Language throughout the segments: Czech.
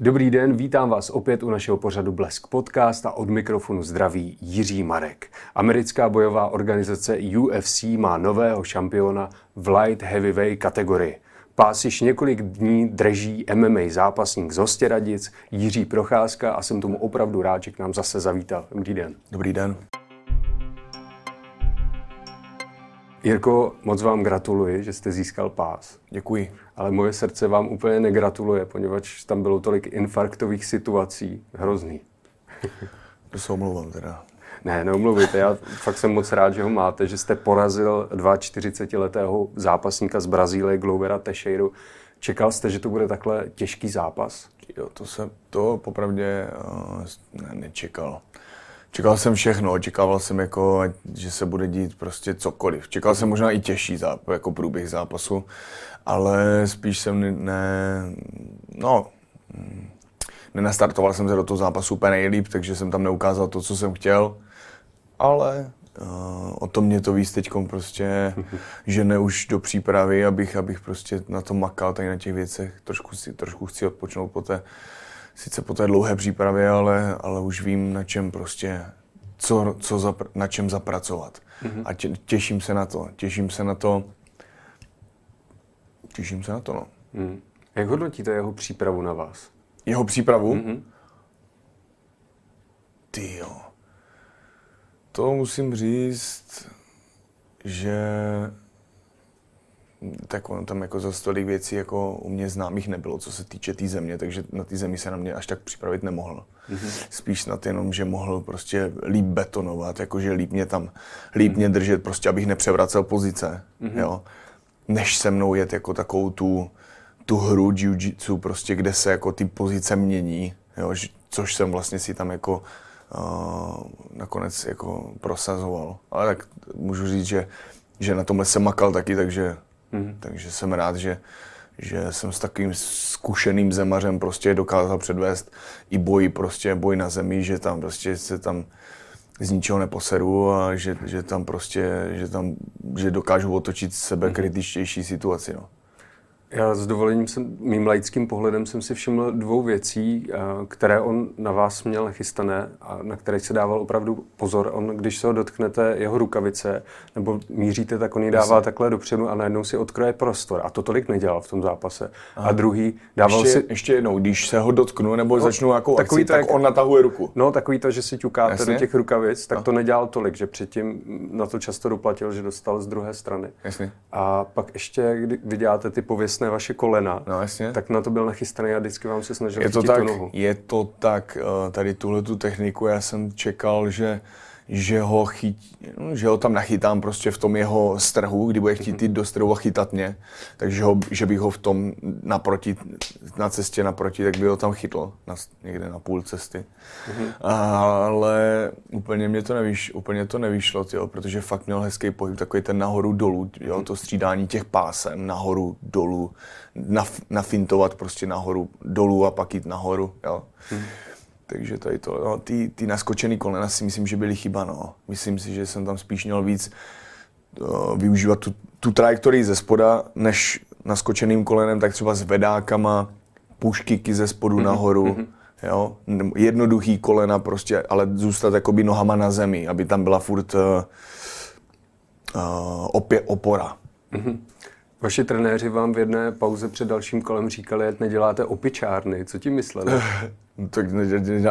Dobrý den, vítám vás opět u našeho pořadu Blesk Podcast a od mikrofonu zdraví Jiří Marek. Americká bojová organizace UFC má nového šampiona v light heavyweight kategorii. Pás již několik dní drží MMA zápasník z Hostěradic Jiří Procházka a jsem tomu opravdu rád, že k nám zase zavítal. Dobrý den. Dobrý den. Jirko, moc vám gratuluji, že jste získal pás. Děkuji. Ale moje srdce vám úplně negratuluje, poněvadž tam bylo tolik infarktových situací. Hrozný. To se omlouvám teda. Ne, neumluvujte. Já fakt jsem moc rád, že ho máte, že jste porazil 42-letého zápasníka z Brazílie, Glovera Teixeiru. Čekal jste, že to bude takhle těžký zápas? Jo, to jsem to popravdě uh, ne, nečekal. Čekal jsem všechno, očekával jsem jako, že se bude dít prostě cokoliv. Čekal jsem možná i těžší záp- jako průběh zápasu, ale spíš jsem ne, no, nenastartoval jsem se do toho zápasu úplně nejlíp, takže jsem tam neukázal to, co jsem chtěl, ale uh, o tom mě to víc teď prostě, že ne už do přípravy, abych, abych prostě na to makal tady na těch věcech. Trošku, si, trošku chci odpočnout po té, sice po té dlouhé přípravě, ale, ale už vím, na čem prostě, co, co zapr- na čem zapracovat. Mm-hmm. A tě, těším se na to, těším se na to, těším se na to, no. Hmm. Jak hodnotíte jeho přípravu na vás? Jeho přípravu? Mm-hmm. Ty jo. To musím říct, že tak ono tam jako za tolik věcí jako u mě známých nebylo, co se týče té tý země, takže na té zemi se na mě až tak připravit nemohl. Mm-hmm. Spíš snad jenom, že mohl prostě líp betonovat, jakože líp mě tam, líp mm-hmm. mě držet, prostě abych nepřevracel pozice, mm-hmm. jo. Než se mnou jet jako takovou tu, tu hru jiu-jitsu, prostě kde se jako ty pozice mění, jo, což jsem vlastně si tam jako uh, nakonec jako prosazoval. Ale tak můžu říct, že, že na tomhle jsem makal taky, takže Mm. Takže jsem rád, že, že jsem s takovým zkušeným zemařem prostě dokázal předvést i boj, prostě boj na zemi, že tam prostě se tam z ničeho neposeru a že, že tam prostě, že tam, že dokážu otočit sebe kritičtější situaci, no. Já s dovolením jsem, mým laickým pohledem jsem si všiml dvou věcí, eh, které on na vás měl chystané a na které se dával opravdu pozor. On, když se ho dotknete jeho rukavice nebo míříte, tak on ji dává Jasně. takhle dopředu a najednou si odkroje prostor. A to tolik nedělal v tom zápase. Aha. A druhý dával ještě, si... Ještě jednou, když se ho dotknu nebo no, začnu jako takový akci, to, tak on natahuje ruku. No, takový to, že si ťukáte Jasně. do těch rukavic, tak no. to nedělal tolik, že předtím na to často doplatil, že dostal z druhé strany. Jasně. A pak ještě, kdy, kdy děláte ty pověstné vaše kolena, no, jasně. tak na to byl nachystaný a vždycky vám se snažil je to tak, tu nohu. Je to tak, eh, tady tuhle tu techniku, já jsem čekal, že že ho, chyt, no, že ho tam nachytám prostě v tom jeho strhu, kdy bude chtít jít do strhu a chytat mě, takže ho, že bych ho v tom naproti, na cestě naproti, tak by ho tam chytl, na, někde na půl cesty. Mm-hmm. Ale úplně mě to nevíš, úplně to nevyšlo, tyjo, protože fakt měl hezký pohyb, takový ten nahoru dolů, jo, to střídání těch pásem, nahoru dolů, naf, nafintovat prostě nahoru dolů a pak jít nahoru, jo. Mm-hmm. Takže tady to, no, ty, ty naskočený kolena si myslím, že byly chyba, no. Myslím si, že jsem tam spíš měl víc uh, využívat tu, tu trajektorii ze spoda, než naskočeným kolenem, tak třeba s vedákama, puškyky ze spodu mm-hmm. nahoru, mm-hmm. jo. Jednoduchý kolena prostě, ale zůstat jakoby nohama na zemi, aby tam byla furt uh, uh, opě, opora. Mm-hmm. Vaši trenéři vám v jedné pauze před dalším kolem říkali, že neděláte opičárny. Co tím mysleli? No tak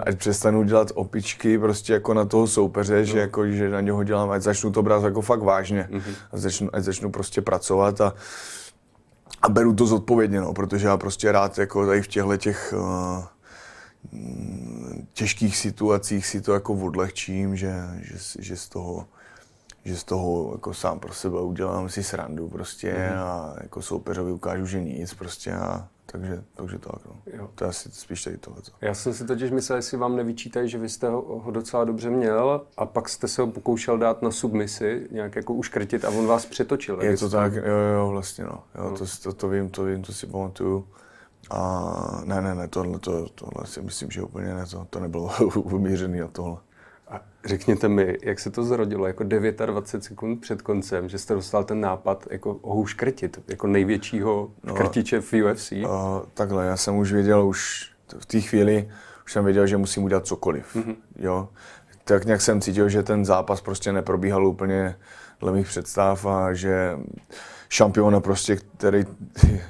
ať přestanu dělat opičky prostě jako na toho soupeře, no. že, jako, že na něho dělám, ať začnu to brát jako fakt vážně. Mm-hmm. A začnu, ať začnu prostě pracovat a, a beru to zodpovědně, no, protože já prostě rád jako tady v těchto těch uh, těžkých situacích si to jako odlehčím, že, že, že z toho že z toho jako sám pro sebe udělám si srandu prostě mm-hmm. a jako soupeřovi ukážu, že nic prostě a takže, takže tak, no. Jo. To je asi spíš tady tohle. Já jsem si totiž myslel, jestli vám nevyčítají, že vy jste ho, ho docela dobře měl a pak jste se ho pokoušel dát na submisi, nějak jako uškrtit a on vás přetočil. Je to tak, jo, jo, vlastně no. Jo, no. To, to, to, vím, to vím, to si pamatuju. A ne, ne, ne, tohle, to, tohle si myslím, že úplně ne, to, to nebylo umířený na tohle. A řekněte mi, jak se to zrodilo, jako 29 sekund před koncem, že jste dostal ten nápad jako ho uškrtit, jako největšího no, krtiče v UFC? Uh, takhle, já jsem už věděl už v té chvíli už jsem věděl, že musím udělat cokoliv. Mm-hmm. Jo? Tak nějak jsem cítil, že ten zápas prostě neprobíhal úplně dle mých představ a že šampiona prostě, který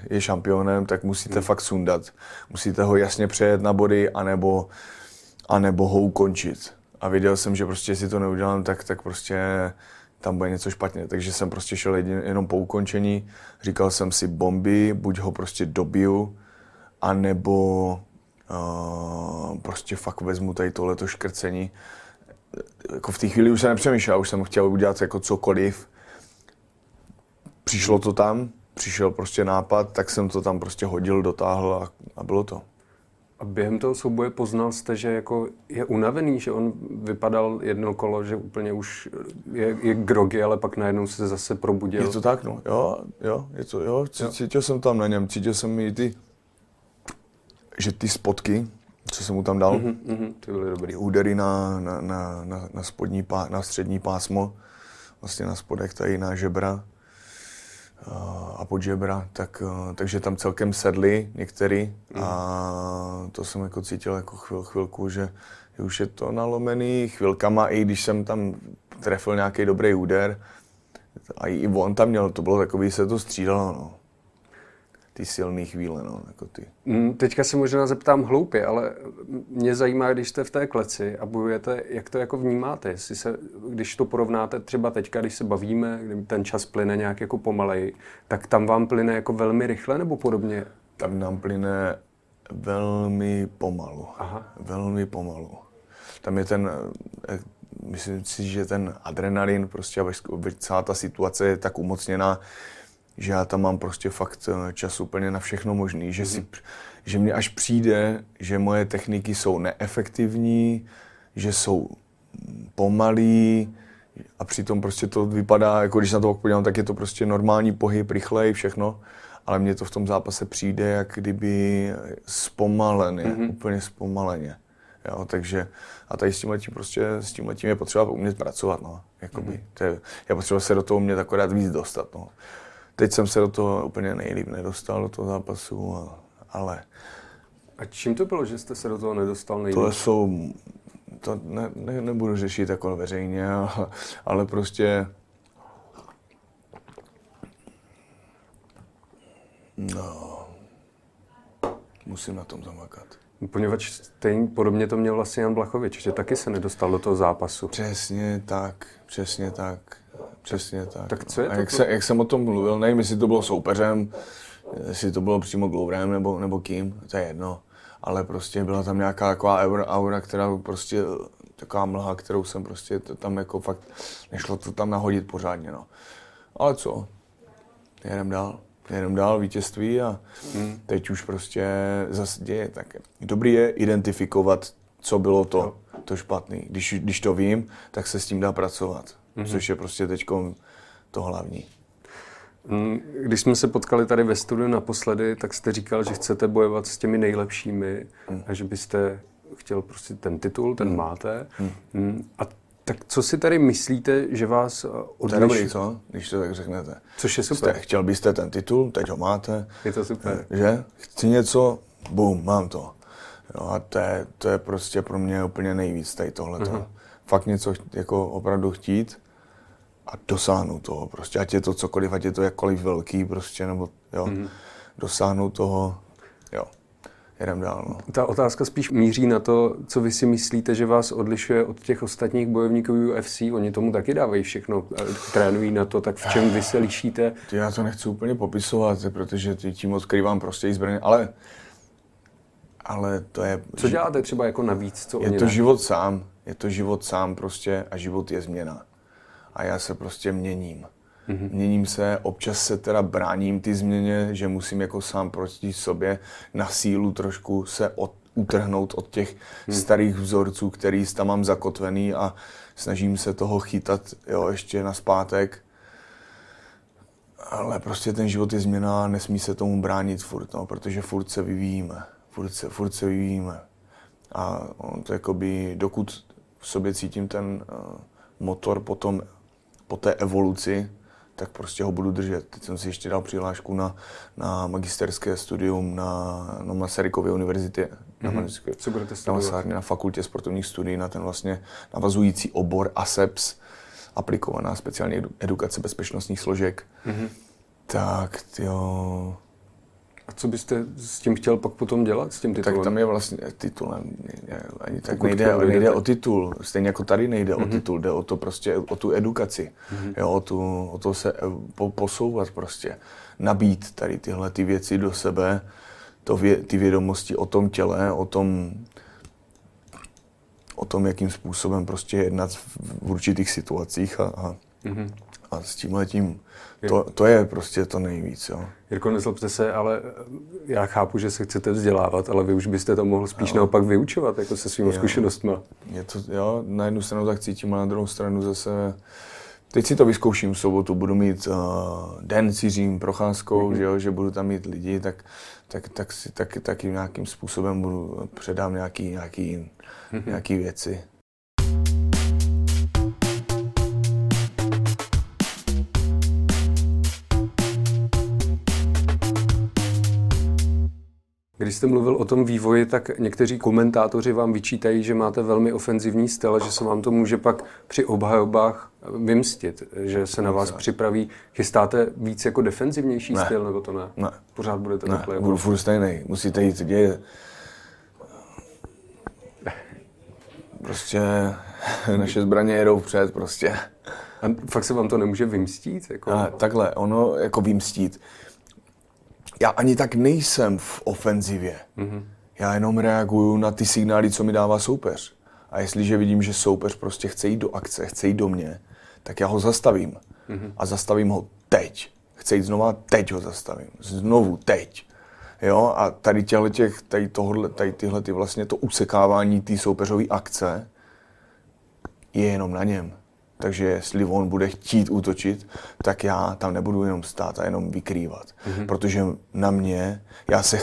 je šampionem, tak musíte mm. fakt sundat. Musíte ho jasně přejet na body, anebo, anebo ho ukončit. A věděl jsem, že prostě jestli to neudělám, tak, tak prostě tam bude něco špatně. Takže jsem prostě šel jedin, jenom po ukončení. Říkal jsem si bomby, buď ho prostě dobiju, anebo uh, prostě fakt vezmu tady tohleto škrcení. Jako v té chvíli už jsem nepřemýšlel, už jsem chtěl udělat jako cokoliv. Přišlo to tam, přišel prostě nápad, tak jsem to tam prostě hodil, dotáhl a, a bylo to. A během toho souboje poznal jste, že jako je unavený, že on vypadal jedno kolo, že úplně už je, je grogy, ale pak najednou se zase probudil. Je to tak, no. Jo, jo, je to, jo. Cítil jo. jsem tam na něm, cítil jsem i ty, že ty spotky, co jsem mu tam dal, mm-hmm, mm-hmm, ty byly dobrý. údery na, na, na, na, na, spodní pá, na střední pásmo, vlastně na spodek tady na žebra, a pod žebra, tak, takže tam celkem sedli některý a to jsem jako cítil jako chvil, chvilku, že už je to nalomený chvilkama, i když jsem tam trefil nějaký dobrý úder, a i on tam měl, to bylo takový, se to střídalo, no ty silné chvíle, no, jako ty. Mm, teďka se možná zeptám hloupě, ale mě zajímá, když jste v té kleci a bojujete, jak to jako vnímáte, jestli se, když to porovnáte třeba teďka, když se bavíme, kdy ten čas plyne nějak jako pomalej, tak tam vám plyne jako velmi rychle nebo podobně? Tam nám plyne velmi pomalu. Aha. Velmi pomalu. Tam je ten, eh, myslím si, že ten adrenalin, prostě celá ta situace je tak umocněná, že já tam mám prostě fakt eh, čas úplně na všechno možný, že, si, mhm. že mně až přijde, že moje techniky jsou neefektivní, že jsou pomalý a přitom prostě to vypadá, jako když na to podívám, tak je to prostě normální pohyb, rychlej, všechno, ale mně to v tom zápase přijde jak kdyby zpomaleně, mm-hmm. úplně zpomaleně. Jo, takže a tady s tím letím prostě, s tím letím je potřeba umět pracovat, no, jakoby. Mm-hmm. To je, je potřeba se do toho umět akorát víc dostat, no. Teď jsem se do toho úplně nejlíp nedostal, do toho zápasu, ale... A čím to bylo, že jste se do toho nedostal nejlíp? To jsou... To ne, ne, nebudu řešit jako veřejně, ale, ale prostě... No, musím na tom zamakat. Poněvadž stejně podobně to měl vlastně Jan Blachovič, že taky se nedostal do toho zápasu. Přesně tak, přesně tak. Přesně tak. Tak co je a to? Jak, se, jak jsem o tom mluvil, nevím, jestli to bylo soupeřem, jestli to bylo přímo Gloverem nebo, nebo kým, to je jedno. Ale prostě byla tam nějaká taková aura, aura která prostě, taková mlha, kterou jsem prostě tam jako fakt, nešlo to tam nahodit pořádně, no. Ale co, jedem dál jedem dál vítězství a hmm. teď už prostě zase děje tak. Dobrý je identifikovat, co bylo to, to špatný. Když, když to vím, tak se s tím dá pracovat mm-hmm. což je prostě teď to hlavní. Mm, když jsme se potkali tady ve studiu naposledy, tak jste říkal, že chcete bojovat s těmi nejlepšími mm. a že byste chtěl prostě ten titul, ten mm. máte. Mm. A tak co si tady myslíte, že vás odlišuje? To je dobrý, co? Když to tak řeknete. Což je super. Jste, chtěl byste ten titul, teď ho máte. Je to super. Eh, že? Chci něco, bum, mám to. Jo, a to je, to je prostě pro mě úplně nejvíc tady tohleto. Mm-hmm. Fakt něco jako opravdu chtít a dosáhnout toho prostě, ať je to cokoliv, ať je to jakkoliv velký prostě, nebo jo, mm-hmm. dosáhnout toho, jo, jedem dál. No. Ta otázka spíš míří na to, co vy si myslíte, že vás odlišuje od těch ostatních bojovníků UFC. Oni tomu taky dávají všechno, trénují na to, tak v čem vy se lišíte? Já to nechci úplně popisovat, protože tím odkrývám prostě i zbraně, ale ale to je... Co děláte třeba jako navíc, co Je to ne? život sám, je to život sám prostě a život je změna a já se prostě měním. Mm-hmm. Měním se, občas se teda bráním ty změně, že musím jako sám proti sobě na sílu trošku se od, utrhnout od těch mm. starých vzorců, který tam mám zakotvený a snažím se toho chytat jo, ještě na zpátek. Ale prostě ten život je změna a nesmí se tomu bránit furt, no, protože furt se vyvíjíme. Furt se, furt se vyvíjíme. A on to jakoby, dokud v sobě cítím ten uh, motor potom po té evoluci, tak prostě ho budu držet. Teď jsem si ještě dal přihlášku na, na magisterské studium na, na Masarykově univerzitě, na, mm-hmm. Co budete na, studovat? Masárně, na fakultě sportovních studií, na ten vlastně navazující obor ASEPS, aplikovaná speciální edu- edukace bezpečnostních složek. Mhm. Tak jo, A co byste s tím chtěl pak potom dělat, s tím titulem? tak tam je vlastně titulem, ne- ani tak Pokud nejde, nejde jdete. o titul, stejně jako tady nejde o titul, jde o to prostě, o tu edukaci, jo, o, tu, o to se eh, po, posouvat prostě, nabít tady tyhle ty věci do sebe, to vě, ty vědomosti o tom těle, o tom, o tom, jakým způsobem prostě jednat v, v určitých situacích a, a, Mhm. A s tímhletím, to, to je prostě to nejvíc, jo. Jirko, nezlobte se, ale já chápu, že se chcete vzdělávat, ale vy už byste to mohl spíš naopak vyučovat, jako se svými Jo. zkušenostmi. Je to, jo, na jednu stranu tak cítím, a na druhou stranu zase... Teď si to vyzkouším v sobotu, budu mít uh, den s Jiřím procházkou, mm-hmm. že, jo, že budu tam mít lidi, tak, tak, tak si taky, taky nějakým způsobem budu, předám nějaký, nějaký, mm-hmm. nějaký věci. Když jste mluvil o tom vývoji, tak někteří komentátoři vám vyčítají, že máte velmi ofenzivní styl a že se vám to může pak při obhajobách vymstit, že se na vás připraví. Chystáte víc jako defenzivnější Ne. styl, nebo to ne? Ne. Pořád budete Ne, takhle. budu Jako... furt stejný. Musíte jít děje. Prostě naše zbraně jedou vpřed prostě. A fakt se vám to nemůže vymstít? Jako... Ale takhle, ono jako vymstít. Já ani tak nejsem v ofenzivě. Mm-hmm. Já jenom reaguju na ty signály, co mi dává soupeř. A jestliže vidím, že soupeř prostě chce jít do akce, chce jít do mě, tak já ho zastavím. Mm-hmm. A zastavím ho teď. Chce jít znova, teď ho zastavím. Znovu, teď. Jo, a tady těhle těch, tady, tohle, tady tyhle ty vlastně to usekávání té soupeřové akce je jenom na něm. Takže jestli on bude chtít útočit, tak já tam nebudu jenom stát a jenom vykrývat. Mm-hmm. Protože na mě, já se,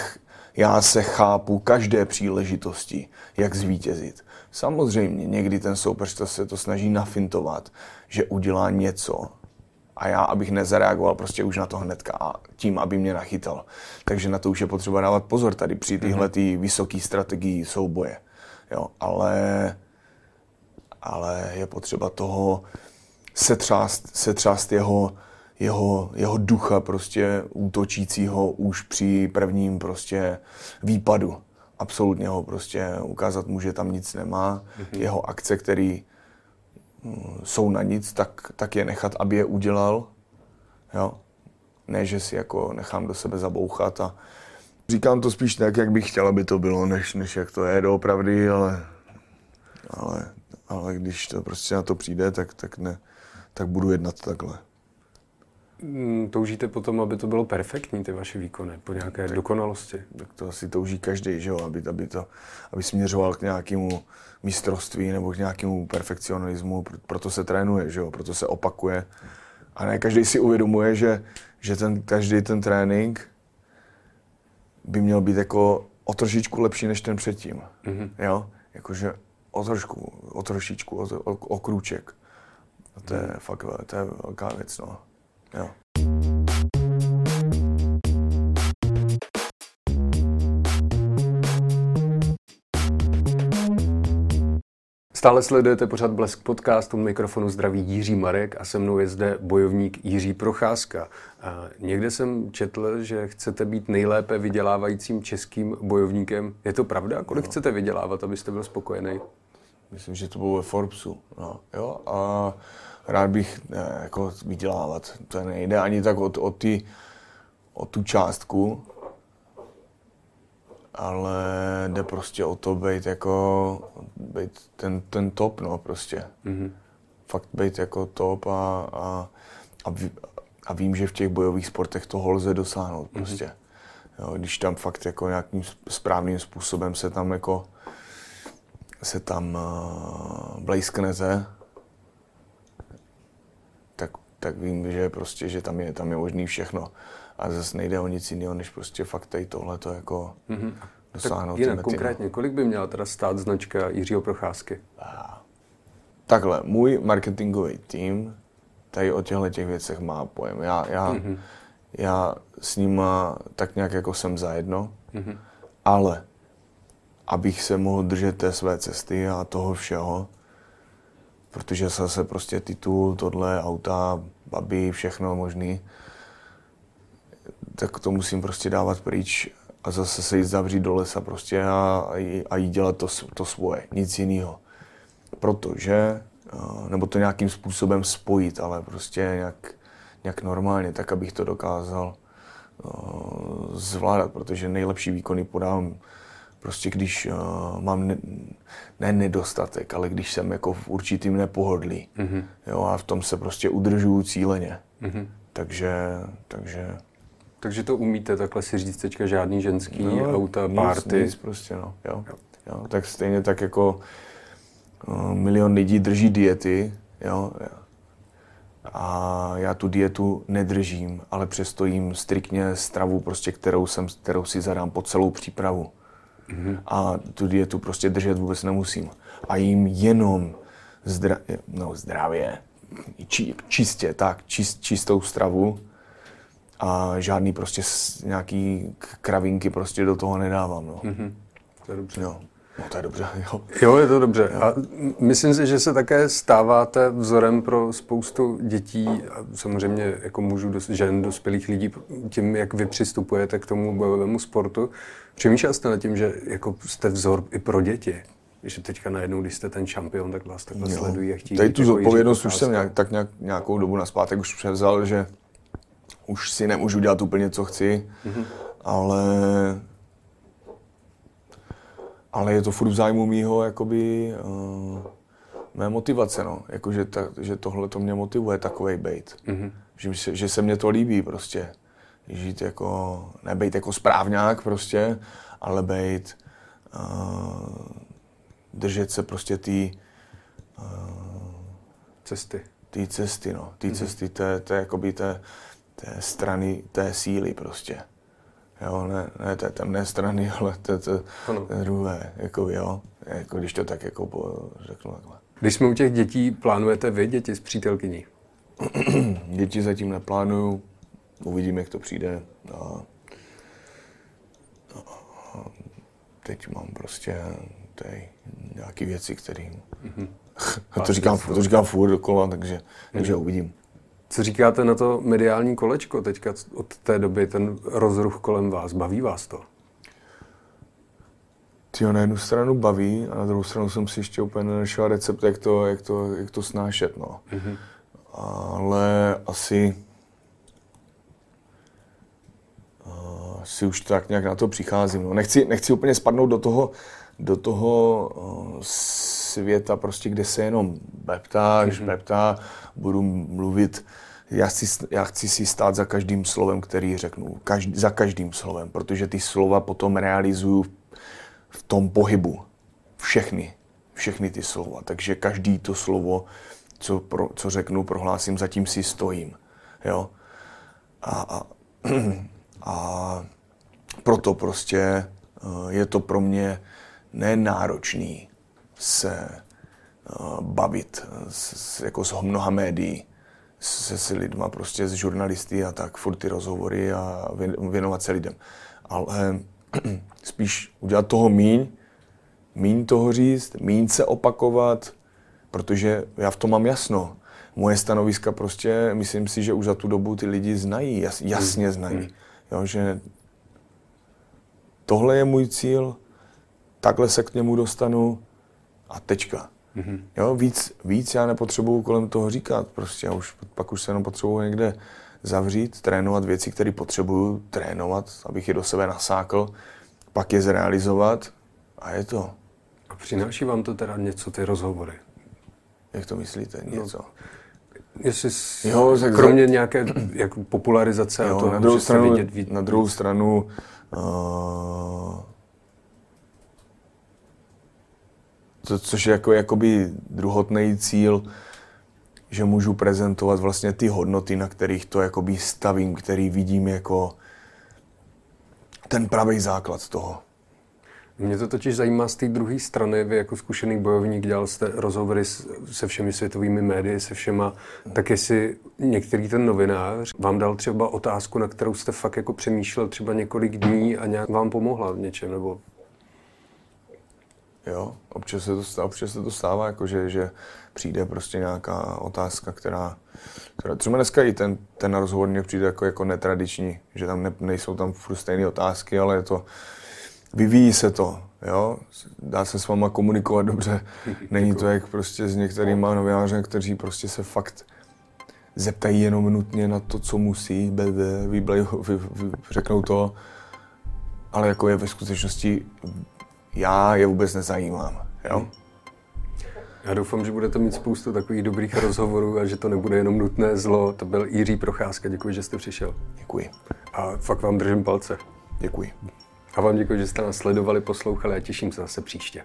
já se chápu každé příležitosti, jak zvítězit. Samozřejmě někdy ten soupeř to se to snaží nafintovat, že udělá něco a já, abych nezareagoval prostě už na to hnedka a tím, aby mě nachytal. Takže na to už je potřeba dávat pozor tady při tyhle ty vysoké strategii souboje. Jo, ale ale je potřeba toho setřást, setřást jeho, jeho, jeho ducha prostě útočícího už při prvním prostě výpadu. Absolutně ho prostě ukázat mu, že tam nic nemá. Mm-hmm. Jeho akce, které mm, jsou na nic, tak, tak je nechat, aby je udělal. Jo? Ne, že si jako nechám do sebe zabouchat a říkám to spíš tak, jak bych chtěl, aby to bylo, než, než jak to je doopravdy, ale, ale, ale když to prostě na to přijde, tak, tak, ne, tak budu jednat takhle. Mm, Toužíte potom, aby to bylo perfektní, ty vaše výkony, po nějaké dokonalosti? Tak to asi touží každý, že jo, aby, aby, to, aby směřoval k nějakému mistrovství nebo k nějakému perfekcionalismu, pr- proto se trénuje, že jo, proto se opakuje. A ne každý si uvědomuje, že, že ten, každý ten trénink by měl být jako o trošičku lepší než ten předtím. Mm-hmm. Jo? Jakože o trošku, o trošičku, o, o, o krůček. A to je fakt ve- to je velká věc, no. Jo. Stále sledujete pořád Blesk podcast, u mikrofonu zdraví Jiří Marek a se mnou je zde bojovník Jiří Procházka. A někde jsem četl, že chcete být nejlépe vydělávajícím českým bojovníkem. Je to pravda? Kolik chcete vydělávat, abyste byl spokojený? Myslím, že to bylo ve Forbesu. No, jo, a rád bych ne, jako vydělávat. To nejde ani tak o, o, ty, o tu částku, ale jde prostě o to být jako být ten, ten top, no prostě. Mm-hmm. Fakt být jako top a, a, a, a vím, že v těch bojových sportech toho lze dosáhnout prostě. Jo, když tam fakt jako nějakým správným způsobem se tam jako se tam uh, blejsknete, tak, tak vím, že prostě, že tam je, tam je možný všechno. A zase nejde o nic jiného, než prostě fakt tady tohle to jako mm-hmm. dosáhnout. Tak jinak konkrétně, kolik by měla teda stát značka Jiřího Procházky? Takhle, můj marketingový tým tady o těchto těch věcech má pojem. Já, já, mm-hmm. já s nima tak nějak jako jsem zajedno, mm-hmm. ale, abych se mohl držet té své cesty a toho všeho. Protože zase prostě titul, tohle, auta, babi, všechno možný, tak to musím prostě dávat pryč a zase se jít zavřít do lesa prostě a, a jít dělat to, to svoje, nic jiného. Protože, nebo to nějakým způsobem spojit, ale prostě nějak, nějak normálně, tak abych to dokázal zvládat, protože nejlepší výkony podávám prostě když uh, mám ne, ne nedostatek, ale když jsem jako v určitým nepohodlí. Mm-hmm. Jo, a v tom se prostě udržuju cíleně. Mm-hmm. Takže, takže... Takže to umíte takhle si říct teďka žádný ženský no, auta, nic, party? Nic prostě, no. Jo. Jo. Jo, tak stejně tak jako uh, milion lidí drží diety, jo, a já tu dietu nedržím, ale přesto jim striktně stravu, prostě, kterou, jsem, kterou si zadám po celou přípravu. Mm-hmm. A tu dietu prostě držet vůbec nemusím. A jim jenom zdra, no, zdravě, či, čistě, tak, čist, čistou stravu a žádný prostě nějaký kravinky prostě do toho nedávám. No. Mm-hmm. To je dobře. Jo. No to je dobře, jo. Jo, je to dobře. Jo. A myslím si, že se také stáváte vzorem pro spoustu dětí, a samozřejmě jako mužů, dos, žen, dospělých lidí, tím, jak vy přistupujete k tomu bojovému sportu. Přemýšlel jste nad tím, že jako jste vzor i pro děti? Že teďka najednou, když jste ten šampion, tak vás takhle jo. sledují a chtějí. Tady tu zodpovědnost už jsem nějak, tak nějak, nějakou dobu naspátek už převzal, že už si nemůžu dělat úplně, co chci, mm-hmm. ale ale je to furt v zájmu mýho, jakoby, uh, mé motivace, no. Jako, že, ta, že tohle to mě motivuje, takovej bejt. Mm-hmm. Že, že, že se mně to líbí prostě. Žít jako, nebejt jako správňák prostě, ale bejt, uh, držet se prostě tý, uh, cesty. Té cesty, no. Té mm-hmm. cesty, té, té, jakoby té, té strany, té síly prostě. Jo, ne, ne té temné strany, ale té, té, té druhé, jako jo, jako když to tak jako po, řeknu takhle. Když jsme u těch dětí, plánujete vy děti s přítelkyní? děti zatím neplánuju, uvidíme, jak to přijde. A, a teď mám prostě tady nějaké věci, kterým... Mm-hmm. to, říkám, to říkám furt dokola, takže, mm-hmm. takže uvidím. Co říkáte na to mediální kolečko teďka od té doby, ten rozruch kolem vás? Baví vás to? Ty na jednu stranu baví a na druhou stranu jsem si ještě úplně nenašel recept, jak to, jak to, jak to snášet. No. Mm-hmm. Ale asi si už tak nějak na to přicházím. No. Nechci, nechci úplně spadnout do toho, do toho světa, prostě, kde se jenom beptá, mm-hmm. beptá, budu mluvit já chci, já chci si stát za každým slovem, který řeknu. Každý, za každým slovem, protože ty slova potom realizuju v tom pohybu. Všechny. Všechny ty slova. Takže každý to slovo, co, pro, co řeknu, prohlásím, zatím si stojím. Jo? A, a, a proto prostě eh, je to pro mě nenáročný se eh, bavit s, jako s mnoha médií, se s lidma, prostě s žurnalisty a tak, furt ty rozhovory a věnovat se lidem. Ale spíš udělat toho míň, míň toho říct, míň se opakovat, protože já v tom mám jasno. Moje stanoviska prostě, myslím si, že už za tu dobu ty lidi znají, jas, jasně hmm. znají. Hmm. Jo, že tohle je můj cíl, takhle se k němu dostanu a tečka. Mm-hmm. Jo, víc, víc já nepotřebuju kolem toho říkat. Prostě já už, pak už se jenom potřebuju někde zavřít, trénovat věci, které potřebuju trénovat, abych je do sebe nasákl, pak je zrealizovat a je to. A přináší vám to teda něco, ty rozhovory? Jak to myslíte? No, něco? No, jestli jo, tak kromě za... nějaké jako popularizace jo, a toho, na druhou stranu, vidět víc. Na druhou stranu uh, to, což je jako jakoby druhotný cíl, že můžu prezentovat vlastně ty hodnoty, na kterých to jakoby stavím, který vidím jako ten pravý základ toho. Mě to totiž zajímá z té druhé strany. Vy jako zkušený bojovník dělal jste rozhovory se všemi světovými médii, se všema. Tak jestli některý ten novinář vám dal třeba otázku, na kterou jste fakt jako přemýšlel třeba několik dní a nějak vám pomohla v něčem, nebo Jo, občas se to stává, občas se to stává jako že, že přijde prostě nějaká otázka, která, která třeba dneska i ten, ten rozhovor mě přijde jako, jako netradiční, že tam ne, nejsou tam furt stejné otázky, ale je to, vyvíjí se to, jo, dá se s váma komunikovat dobře, není to jak prostě s některýma novináři, kteří prostě se fakt zeptají jenom nutně na to, co musí, bebe, vyblej, vy, vy, řeknou to, ale jako je ve skutečnosti, já je vůbec nezajímám, jo. Já doufám, že budete mít spoustu takových dobrých rozhovorů a že to nebude jenom nutné zlo. To byl Jiří Procházka, děkuji, že jste přišel. Děkuji. A fakt vám držím palce. Děkuji. A vám děkuji, že jste nás sledovali, poslouchali a těším se zase příště.